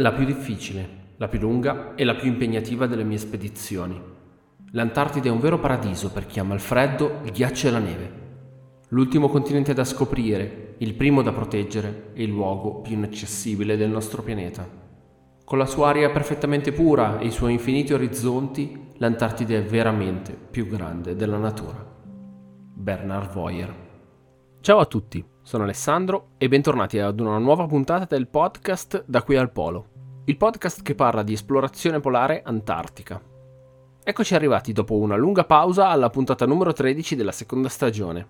La più difficile, la più lunga e la più impegnativa delle mie spedizioni. L'Antartide è un vero paradiso per chi ama il freddo, il ghiaccio e la neve. L'ultimo continente da scoprire, il primo da proteggere e il luogo più inaccessibile del nostro pianeta. Con la sua aria perfettamente pura e i suoi infiniti orizzonti, l'Antartide è veramente più grande della natura. Bernard Voyer. Ciao a tutti, sono Alessandro e bentornati ad una nuova puntata del podcast Da qui al Polo il podcast che parla di esplorazione polare antartica. Eccoci arrivati dopo una lunga pausa alla puntata numero 13 della seconda stagione.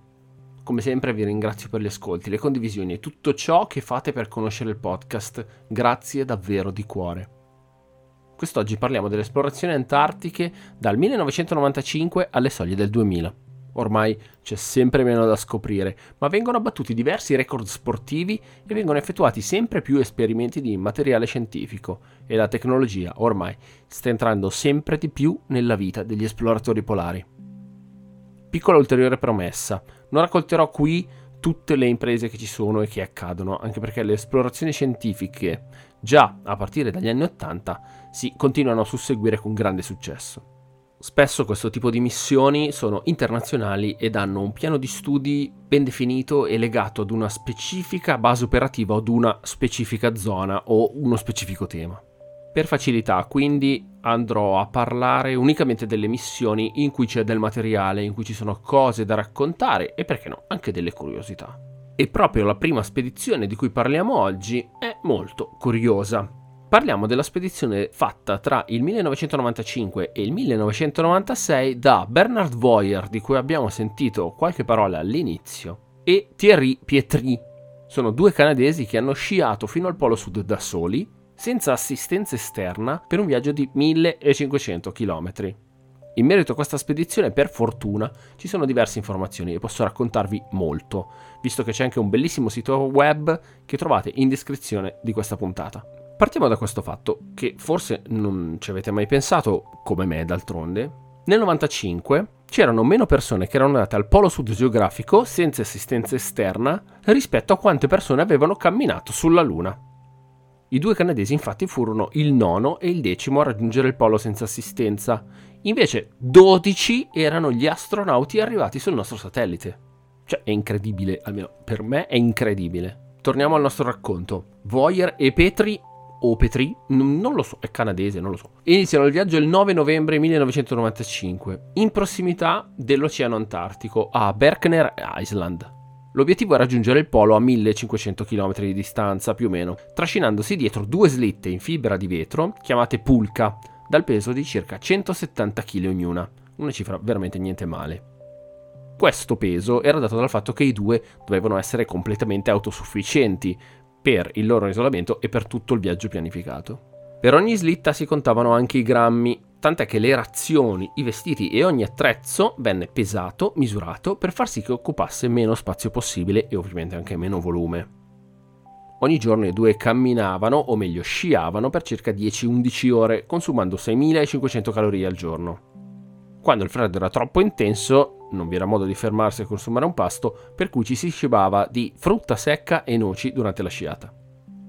Come sempre vi ringrazio per gli ascolti, le condivisioni e tutto ciò che fate per conoscere il podcast. Grazie davvero di cuore. Quest'oggi parliamo delle esplorazioni antartiche dal 1995 alle soglie del 2000. Ormai c'è sempre meno da scoprire, ma vengono abbattuti diversi record sportivi e vengono effettuati sempre più esperimenti di materiale scientifico e la tecnologia ormai sta entrando sempre di più nella vita degli esploratori polari. Piccola ulteriore promessa, non racconterò qui tutte le imprese che ci sono e che accadono, anche perché le esplorazioni scientifiche, già a partire dagli anni Ottanta, si continuano a susseguire con grande successo. Spesso questo tipo di missioni sono internazionali ed hanno un piano di studi ben definito e legato ad una specifica base operativa o ad una specifica zona o uno specifico tema. Per facilità, quindi, andrò a parlare unicamente delle missioni in cui c'è del materiale, in cui ci sono cose da raccontare e perché no, anche delle curiosità. E proprio la prima spedizione di cui parliamo oggi è molto curiosa. Parliamo della spedizione fatta tra il 1995 e il 1996 da Bernard Voyer, di cui abbiamo sentito qualche parola all'inizio, e Thierry Pietri. Sono due canadesi che hanno sciato fino al Polo Sud da soli, senza assistenza esterna, per un viaggio di 1500 km. In merito a questa spedizione, per fortuna, ci sono diverse informazioni e posso raccontarvi molto, visto che c'è anche un bellissimo sito web che trovate in descrizione di questa puntata. Partiamo da questo fatto, che forse non ci avete mai pensato, come me d'altronde. Nel 95 c'erano meno persone che erano andate al polo sud geografico senza assistenza esterna rispetto a quante persone avevano camminato sulla Luna. I due canadesi infatti furono il nono e il decimo a raggiungere il polo senza assistenza, invece 12 erano gli astronauti arrivati sul nostro satellite. Cioè è incredibile, almeno per me è incredibile. Torniamo al nostro racconto. Voyer e Petri o Petri, non lo so, è canadese, non lo so. Iniziano il viaggio il 9 novembre 1995, in prossimità dell'Oceano Antartico, a Berkner Island. L'obiettivo è raggiungere il polo a 1500 km di distanza, più o meno, trascinandosi dietro due slitte in fibra di vetro, chiamate pulca, dal peso di circa 170 kg ognuna, una cifra veramente niente male. Questo peso era dato dal fatto che i due dovevano essere completamente autosufficienti, per il loro isolamento e per tutto il viaggio pianificato. Per ogni slitta si contavano anche i grammi, tant'è che le razioni, i vestiti e ogni attrezzo venne pesato, misurato, per far sì che occupasse meno spazio possibile e ovviamente anche meno volume. Ogni giorno i due camminavano, o meglio sciavano, per circa 10-11 ore, consumando 6.500 calorie al giorno. Quando il freddo era troppo intenso, non vi era modo di fermarsi a consumare un pasto, per cui ci si cibava di frutta secca e noci durante la sciata.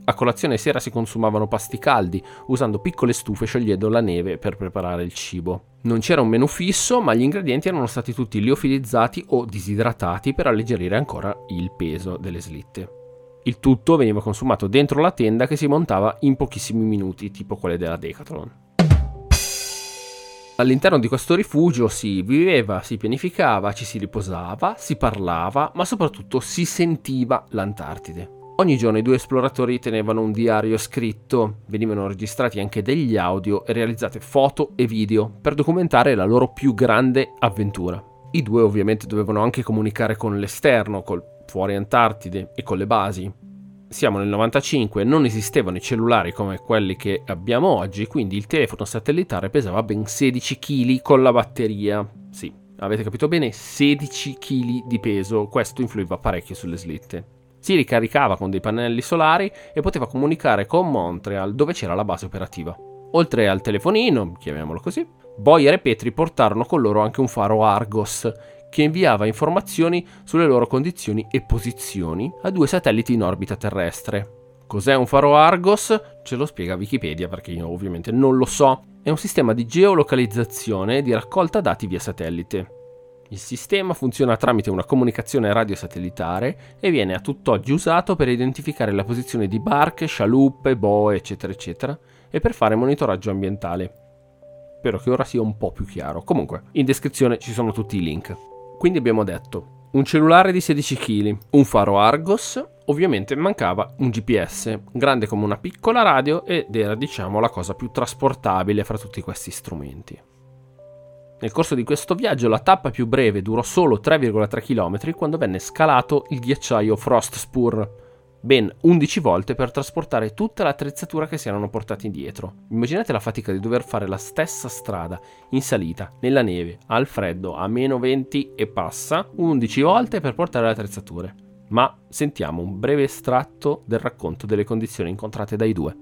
A colazione e sera si consumavano pasti caldi, usando piccole stufe sciogliendo la neve per preparare il cibo. Non c'era un menù fisso, ma gli ingredienti erano stati tutti liofilizzati o disidratati per alleggerire ancora il peso delle slitte. Il tutto veniva consumato dentro la tenda che si montava in pochissimi minuti, tipo quelle della Decathlon. All'interno di questo rifugio si viveva, si pianificava, ci si riposava, si parlava, ma soprattutto si sentiva l'Antartide. Ogni giorno i due esploratori tenevano un diario scritto, venivano registrati anche degli audio e realizzate foto e video per documentare la loro più grande avventura. I due ovviamente dovevano anche comunicare con l'esterno, col fuori Antartide e con le basi, siamo nel 95, non esistevano i cellulari come quelli che abbiamo oggi, quindi il telefono satellitare pesava ben 16 kg con la batteria. Sì, avete capito bene, 16 kg di peso, questo influiva parecchio sulle slitte. Si ricaricava con dei pannelli solari e poteva comunicare con Montreal dove c'era la base operativa. Oltre al telefonino, chiamiamolo così, Boyer e Petri portarono con loro anche un faro Argos che inviava informazioni sulle loro condizioni e posizioni a due satelliti in orbita terrestre. Cos'è un faro Argos? Ce lo spiega Wikipedia perché io ovviamente non lo so. È un sistema di geolocalizzazione e di raccolta dati via satellite. Il sistema funziona tramite una comunicazione radiosatellitare e viene a tutt'oggi usato per identificare la posizione di barche, scialuppe, boe, eccetera, eccetera, e per fare monitoraggio ambientale. Spero che ora sia un po' più chiaro. Comunque, in descrizione ci sono tutti i link. Quindi abbiamo detto un cellulare di 16 kg, un faro Argos, ovviamente mancava un GPS, grande come una piccola radio ed era diciamo la cosa più trasportabile fra tutti questi strumenti. Nel corso di questo viaggio la tappa più breve durò solo 3,3 km quando venne scalato il ghiacciaio Frost Spur, ben 11 volte per trasportare tutta l'attrezzatura che si erano portati dietro. Immaginate la fatica di dover fare la stessa strada in salita, nella neve, al freddo, a meno 20 e passa, 11 volte per portare le attrezzature. Ma sentiamo un breve estratto del racconto delle condizioni incontrate dai due.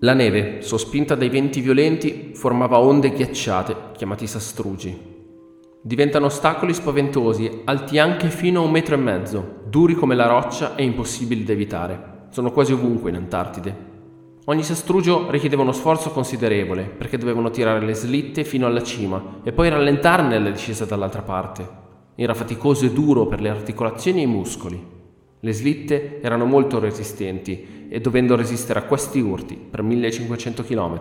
La neve, sospinta dai venti violenti, formava onde ghiacciate, chiamati sastrugi, Diventano ostacoli spaventosi, alti anche fino a un metro e mezzo, duri come la roccia e impossibili da evitare. Sono quasi ovunque in Antartide. Ogni sastrugio richiedeva uno sforzo considerevole, perché dovevano tirare le slitte fino alla cima e poi rallentarne la discesa dall'altra parte. Era faticoso e duro per le articolazioni e i muscoli. Le slitte erano molto resistenti e dovendo resistere a questi urti per 1500 km.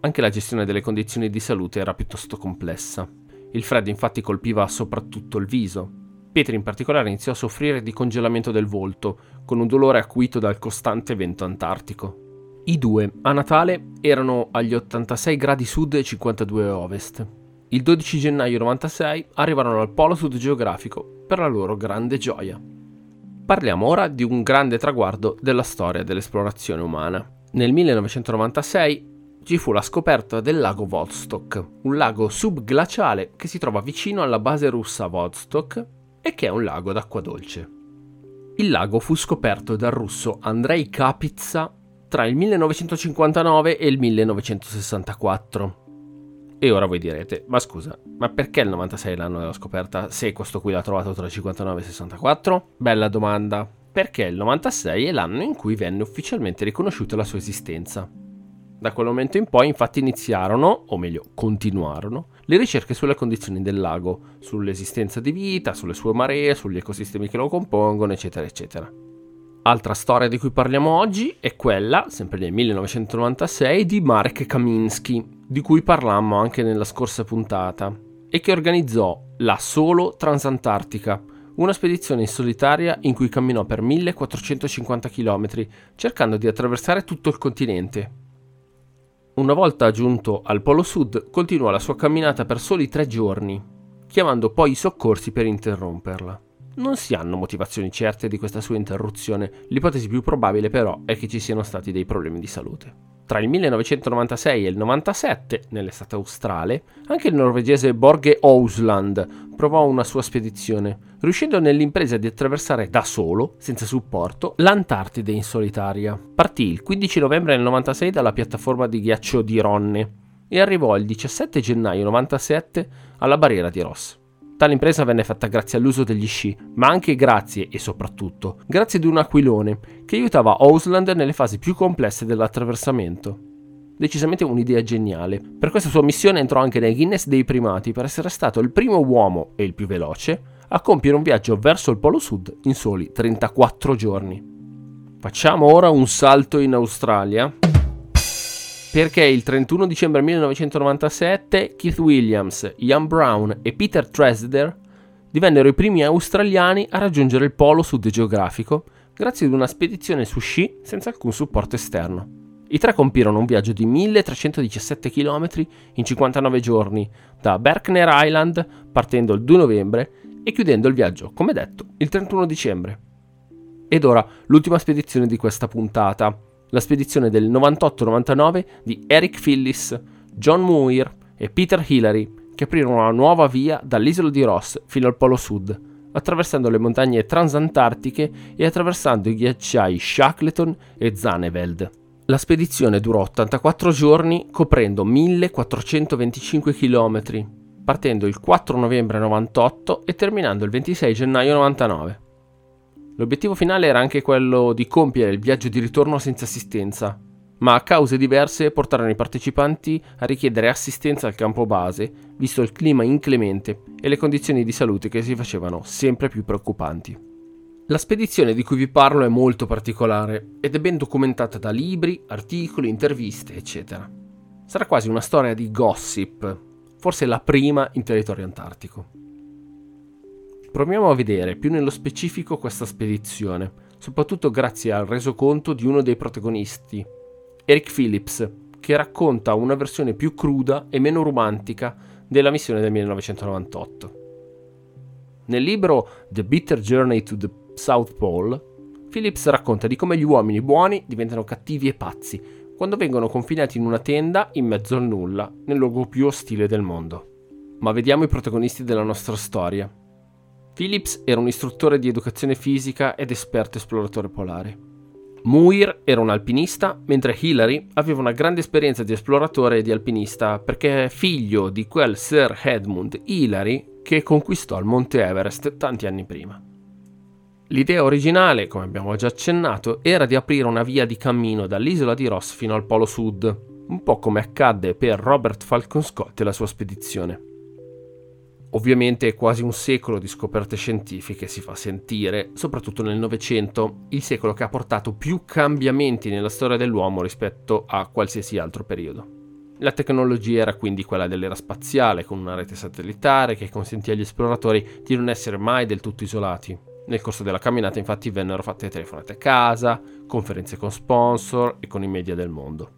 Anche la gestione delle condizioni di salute era piuttosto complessa. Il freddo infatti colpiva soprattutto il viso. Petri in particolare iniziò a soffrire di congelamento del volto, con un dolore acuito dal costante vento antartico. I due, a Natale, erano agli 86 gradi sud e 52 ovest. Il 12 gennaio 96 arrivarono al polo sud geografico per la loro grande gioia. Parliamo ora di un grande traguardo della storia dell'esplorazione umana. Nel 1996 ci fu la scoperta del lago Vostok, un lago subglaciale che si trova vicino alla base russa Vostok e che è un lago d'acqua dolce. Il lago fu scoperto dal russo Andrei Kapitsa tra il 1959 e il 1964. E ora voi direte, ma scusa, ma perché il 96 è l'anno della scoperta se questo qui l'ha trovato tra il 59 e il 64? Bella domanda. Perché il 96 è l'anno in cui venne ufficialmente riconosciuta la sua esistenza. Da quel momento in poi infatti iniziarono, o meglio continuarono, le ricerche sulle condizioni del lago, sull'esistenza di vita, sulle sue maree, sugli ecosistemi che lo compongono, eccetera, eccetera. Altra storia di cui parliamo oggi è quella, sempre nel 1996, di Marek Kaminsky, di cui parlammo anche nella scorsa puntata, e che organizzò la Solo Transantartica, una spedizione in solitaria in cui camminò per 1450 km, cercando di attraversare tutto il continente, una volta giunto al Polo Sud, continuò la sua camminata per soli tre giorni, chiamando poi i soccorsi per interromperla. Non si hanno motivazioni certe di questa sua interruzione, l'ipotesi più probabile però è che ci siano stati dei problemi di salute. Tra il 1996 e il 97, nell'estate australe, anche il norvegese Borge Ousland provò una sua spedizione, riuscendo nell'impresa di attraversare da solo, senza supporto, l'Antartide in solitaria. Partì il 15 novembre del 96 dalla piattaforma di ghiaccio di Ronne e arrivò il 17 gennaio 97 alla barriera di Ross. Tale impresa venne fatta grazie all'uso degli sci, ma anche grazie e soprattutto grazie ad un aquilone che aiutava Ausland nelle fasi più complesse dell'attraversamento. Decisamente un'idea geniale. Per questa sua missione entrò anche nei Guinness dei primati per essere stato il primo uomo e il più veloce a compiere un viaggio verso il Polo Sud in soli 34 giorni. Facciamo ora un salto in Australia perché il 31 dicembre 1997 Keith Williams, Ian Brown e Peter Tresder divennero i primi australiani a raggiungere il polo sud geografico grazie ad una spedizione su sci senza alcun supporto esterno. I tre compirono un viaggio di 1317 km in 59 giorni da Berkner Island partendo il 2 novembre e chiudendo il viaggio, come detto, il 31 dicembre. Ed ora l'ultima spedizione di questa puntata, la spedizione del 98-99 di Eric Phillis, John Muir e Peter Hillary, che aprirono una nuova via dall'isola di Ross fino al Polo Sud, attraversando le montagne transantartiche e attraversando i ghiacciai Shackleton e Zaneveld. La spedizione durò 84 giorni coprendo 1425 km, partendo il 4 novembre 98 e terminando il 26 gennaio 99. L'obiettivo finale era anche quello di compiere il viaggio di ritorno senza assistenza, ma a cause diverse portarono i partecipanti a richiedere assistenza al campo base, visto il clima inclemente e le condizioni di salute che si facevano sempre più preoccupanti. La spedizione di cui vi parlo è molto particolare ed è ben documentata da libri, articoli, interviste, eccetera. Sarà quasi una storia di gossip, forse la prima in territorio antartico. Proviamo a vedere più nello specifico questa spedizione, soprattutto grazie al resoconto di uno dei protagonisti, Eric Phillips, che racconta una versione più cruda e meno romantica della missione del 1998. Nel libro The Bitter Journey to the South Pole, Phillips racconta di come gli uomini buoni diventano cattivi e pazzi quando vengono confinati in una tenda in mezzo al nulla, nel luogo più ostile del mondo. Ma vediamo i protagonisti della nostra storia. Phillips era un istruttore di educazione fisica ed esperto esploratore polare. Muir era un alpinista, mentre Hillary aveva una grande esperienza di esploratore e di alpinista perché è figlio di quel Sir Edmund Hillary che conquistò il Monte Everest tanti anni prima. L'idea originale, come abbiamo già accennato, era di aprire una via di cammino dall'isola di Ross fino al Polo Sud, un po' come accadde per Robert Falcon Scott e la sua spedizione. Ovviamente quasi un secolo di scoperte scientifiche si fa sentire, soprattutto nel Novecento, il secolo che ha portato più cambiamenti nella storia dell'uomo rispetto a qualsiasi altro periodo. La tecnologia era quindi quella dell'era spaziale, con una rete satellitare che consentì agli esploratori di non essere mai del tutto isolati, nel corso della camminata infatti vennero fatte telefonate a casa, conferenze con sponsor e con i media del mondo.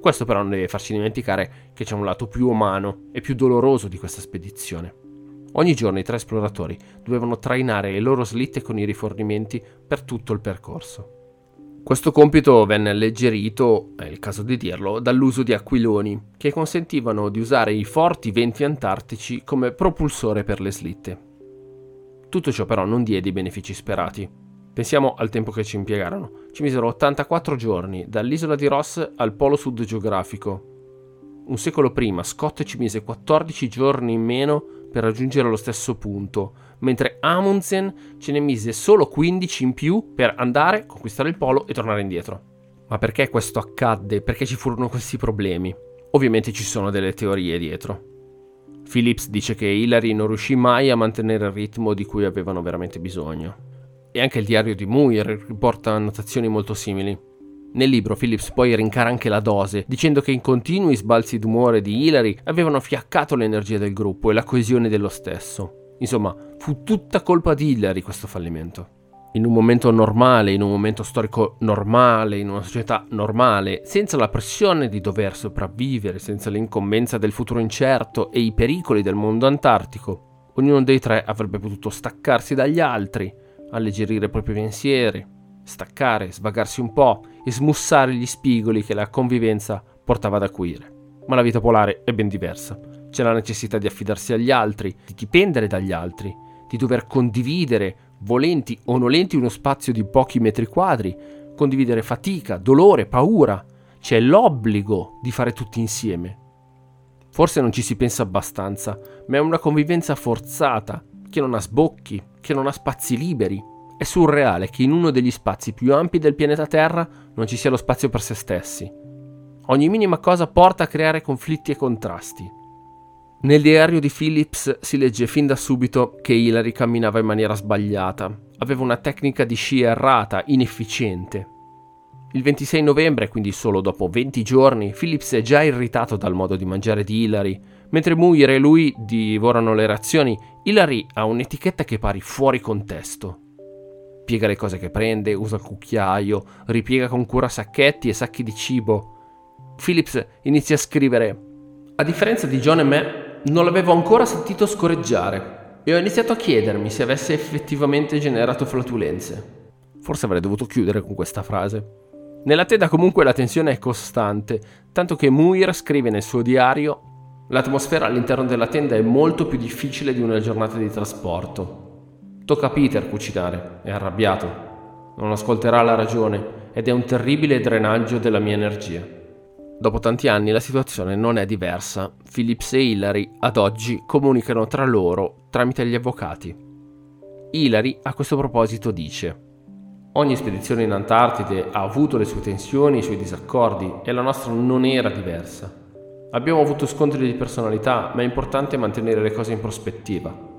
Questo però non deve farci dimenticare che c'è un lato più umano e più doloroso di questa spedizione. Ogni giorno i tre esploratori dovevano trainare le loro slitte con i rifornimenti per tutto il percorso. Questo compito venne alleggerito, è il caso di dirlo, dall'uso di aquiloni, che consentivano di usare i forti venti antartici come propulsore per le slitte. Tutto ciò però non diede i benefici sperati. Pensiamo al tempo che ci impiegarono. Ci misero 84 giorni dall'isola di Ross al polo sud geografico. Un secolo prima Scott ci mise 14 giorni in meno per raggiungere lo stesso punto, mentre Amundsen ce ne mise solo 15 in più per andare, conquistare il polo e tornare indietro. Ma perché questo accadde? Perché ci furono questi problemi? Ovviamente ci sono delle teorie dietro. Phillips dice che Hillary non riuscì mai a mantenere il ritmo di cui avevano veramente bisogno. E anche il diario di Muir riporta annotazioni molto simili. Nel libro Phillips poi rincara anche la dose, dicendo che i continui sbalzi d'umore di Hillary avevano fiaccato l'energia del gruppo e la coesione dello stesso. Insomma, fu tutta colpa di Hillary questo fallimento in un momento normale, in un momento storico normale, in una società normale, senza la pressione di dover sopravvivere, senza l'incombenza del futuro incerto e i pericoli del mondo antartico, ognuno dei tre avrebbe potuto staccarsi dagli altri, alleggerire i propri pensieri, staccare, svagarsi un po' e smussare gli spigoli che la convivenza portava ad acuire. Ma la vita polare è ben diversa. C'è la necessità di affidarsi agli altri, di dipendere dagli altri, di dover condividere volenti o nolenti uno spazio di pochi metri quadri, condividere fatica, dolore, paura. C'è l'obbligo di fare tutti insieme. Forse non ci si pensa abbastanza, ma è una convivenza forzata, che non ha sbocchi, che non ha spazi liberi. È surreale che in uno degli spazi più ampi del pianeta Terra non ci sia lo spazio per se stessi. Ogni minima cosa porta a creare conflitti e contrasti. Nel diario di Phillips si legge fin da subito che Hillary camminava in maniera sbagliata, aveva una tecnica di sci errata, inefficiente. Il 26 novembre, quindi solo dopo 20 giorni, Phillips è già irritato dal modo di mangiare di Hillary. Mentre Muir e lui divorano le razioni, Hillary ha un'etichetta che pari fuori contesto. Piega le cose che prende, usa il cucchiaio, ripiega con cura sacchetti e sacchi di cibo. Phillips inizia a scrivere: A differenza di John e me, non l'avevo ancora sentito scorreggiare e ho iniziato a chiedermi se avesse effettivamente generato flatulenze. Forse avrei dovuto chiudere con questa frase. Nella tenda comunque la tensione è costante, tanto che Muir scrive nel suo diario L'atmosfera all'interno della tenda è molto più difficile di una giornata di trasporto. Tocca a Peter cucinare, è arrabbiato. Non ascolterà la ragione ed è un terribile drenaggio della mia energia. Dopo tanti anni la situazione non è diversa. Phillips e Hillary ad oggi comunicano tra loro tramite gli avvocati. Hillary a questo proposito dice Ogni spedizione in Antartide ha avuto le sue tensioni, i suoi disaccordi e la nostra non era diversa. Abbiamo avuto scontri di personalità, ma è importante mantenere le cose in prospettiva.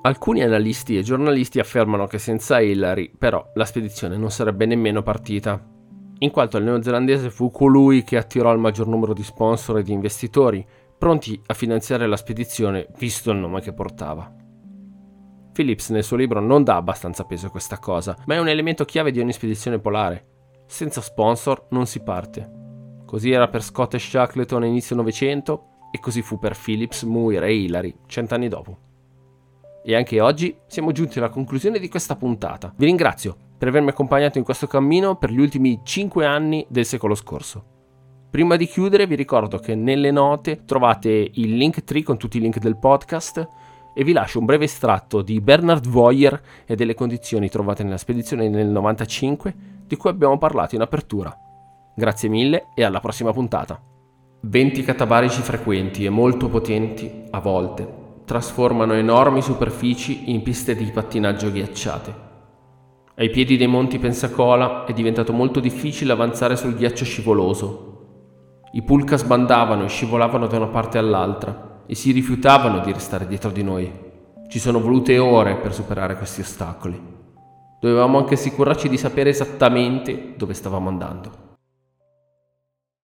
Alcuni analisti e giornalisti affermano che senza Hillary, però, la spedizione non sarebbe nemmeno partita, in quanto il neozelandese fu colui che attirò il maggior numero di sponsor e di investitori, pronti a finanziare la spedizione visto il nome che portava. Phillips nel suo libro non dà abbastanza peso a questa cosa, ma è un elemento chiave di ogni spedizione polare. Senza sponsor non si parte. Così era per Scott e Shackleton a inizio Novecento e così fu per Phillips, Muir e Hillary cent'anni dopo. E anche oggi siamo giunti alla conclusione di questa puntata. Vi ringrazio per avermi accompagnato in questo cammino per gli ultimi 5 anni del secolo scorso. Prima di chiudere vi ricordo che nelle note trovate il link tree con tutti i link del podcast e vi lascio un breve estratto di Bernard Voyer e delle condizioni trovate nella spedizione nel 95 di cui abbiamo parlato in apertura. Grazie mille e alla prossima puntata. Venti catabarici frequenti e molto potenti, a volte, trasformano enormi superfici in piste di pattinaggio ghiacciate. Ai piedi dei monti Pensacola è diventato molto difficile avanzare sul ghiaccio scivoloso. I pulca sbandavano e scivolavano da una parte all'altra e si rifiutavano di restare dietro di noi. Ci sono volute ore per superare questi ostacoli. Dovevamo anche assicurarci di sapere esattamente dove stavamo andando.